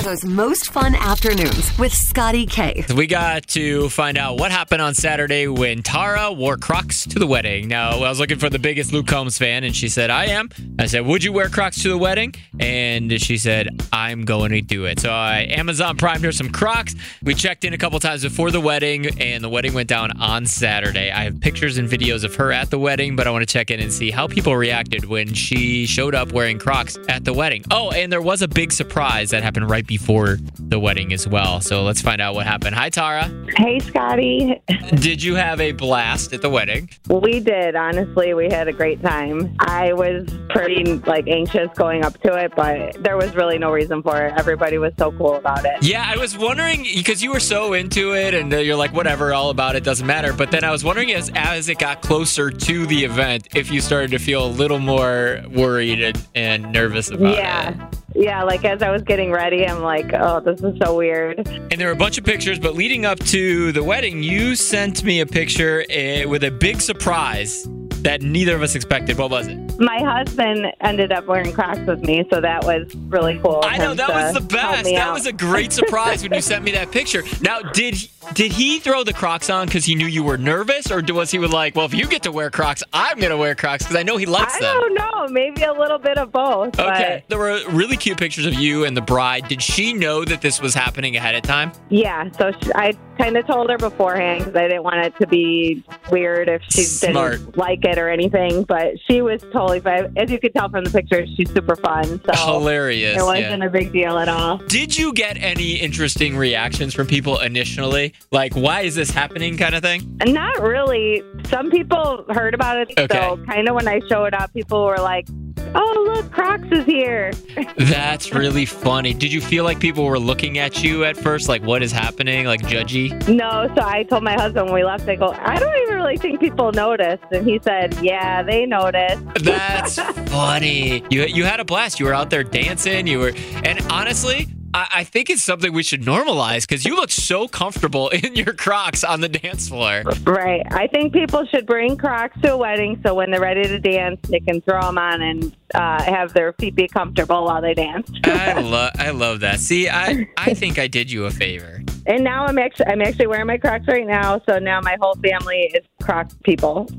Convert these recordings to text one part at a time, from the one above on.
Chicago's most fun afternoons with Scotty K. We got to find out what happened on Saturday when Tara wore Crocs to the wedding. Now, I was looking for the biggest Luke Combs fan, and she said, I am. I said, Would you wear Crocs to the wedding? And she said, I'm going to do it. So I Amazon primed her some Crocs. We checked in a couple times before the wedding, and the wedding went down on Saturday. I have pictures and videos of her at the wedding, but I want to check in and see how people reacted when she showed up wearing Crocs at the wedding. Oh, and there was a big surprise that happened right before the wedding as well. So let's find out what happened. Hi, Tara. Hey, Scotty. Did you have a blast at the wedding? We did. Honestly, we had a great time. I was pretty like anxious going up to it, but there was really no reason for it. Everybody was so cool about it. Yeah, I was wondering because you were so into it and uh, you're like, whatever, all about it doesn't matter. But then I was wondering as as it got closer to the event, if you started to feel a little more worried and, and nervous about yeah. it. Yeah, like as I was getting ready, I'm like, oh, this is so weird. And there were a bunch of pictures, but leading up to the wedding, you sent me a picture uh, with a big surprise that neither of us expected. What was it? My husband ended up wearing Crocs with me, so that was really cool. I know that was the best. That out. was a great surprise when you sent me that picture. Now, did did he throw the Crocs on because he knew you were nervous, or was he like, well, if you get to wear Crocs, I'm gonna wear Crocs because I know he likes I them. I don't know. Maybe a little bit of both. Okay. But There were really cute pictures of you and the bride. Did she know that this was happening ahead of time? yeah, so sh I kind of told her beforehand because I didn't want it to be weird if she Smart. didn't like it or anything. But she was totally fine. As you could tell from the pictures, she's super fun. So Hilarious. it wasn't a big deal at all. Did you get any interesting reactions from people initially? Like, why is this happening kind of thing? And Not really. Some people heard about it. Okay. So kind of when I showed up, people were like, "Oh, look, Crocs is here." That's really funny. Did you feel like people were looking at you at first, like, what is happening? Like, judgy? No, so I told my husband when we left, I go, I don't even really think people noticed. And he said, Yeah, they noticed. That's funny. You you had a blast. You were out there dancing. You were, and honestly, I, I think it's something we should normalize because you look so comfortable in your Crocs on the dance floor. Right. I think people should bring Crocs to a wedding so when they're ready to dance, they can throw them on and uh, have their feet be comfortable while they dance. I love I love that. See, I I think I did you a favor. And now I'm actually I'm actually wearing my Crocs right now, so now my whole family is Crocs people.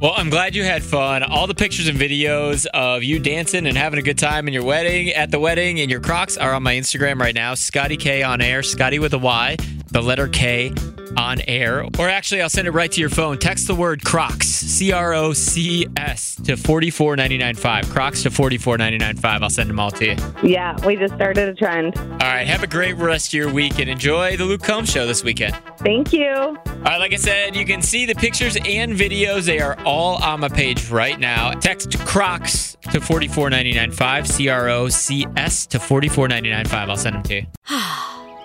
Well, I'm glad you had fun. All the pictures and videos of you dancing and having a good time in your wedding, at the wedding, in your Crocs are on my Instagram right now. Scotty K on air, Scotty with a Y, the letter K on air. Or actually, I'll send it right to your phone. Text the word Crocs, C R O C S, to 44995. Crocs to 44995. I'll send them all to you. yeah, we just started a trend. All right, have a great rest of your week and enjoy the Luke Combs show this weekend. Thank you. All right, like I said, you can see the pictures and videos. They are all on my page right now. Text Crocs to 44995, C R O C S to 44995. I'll send them to you.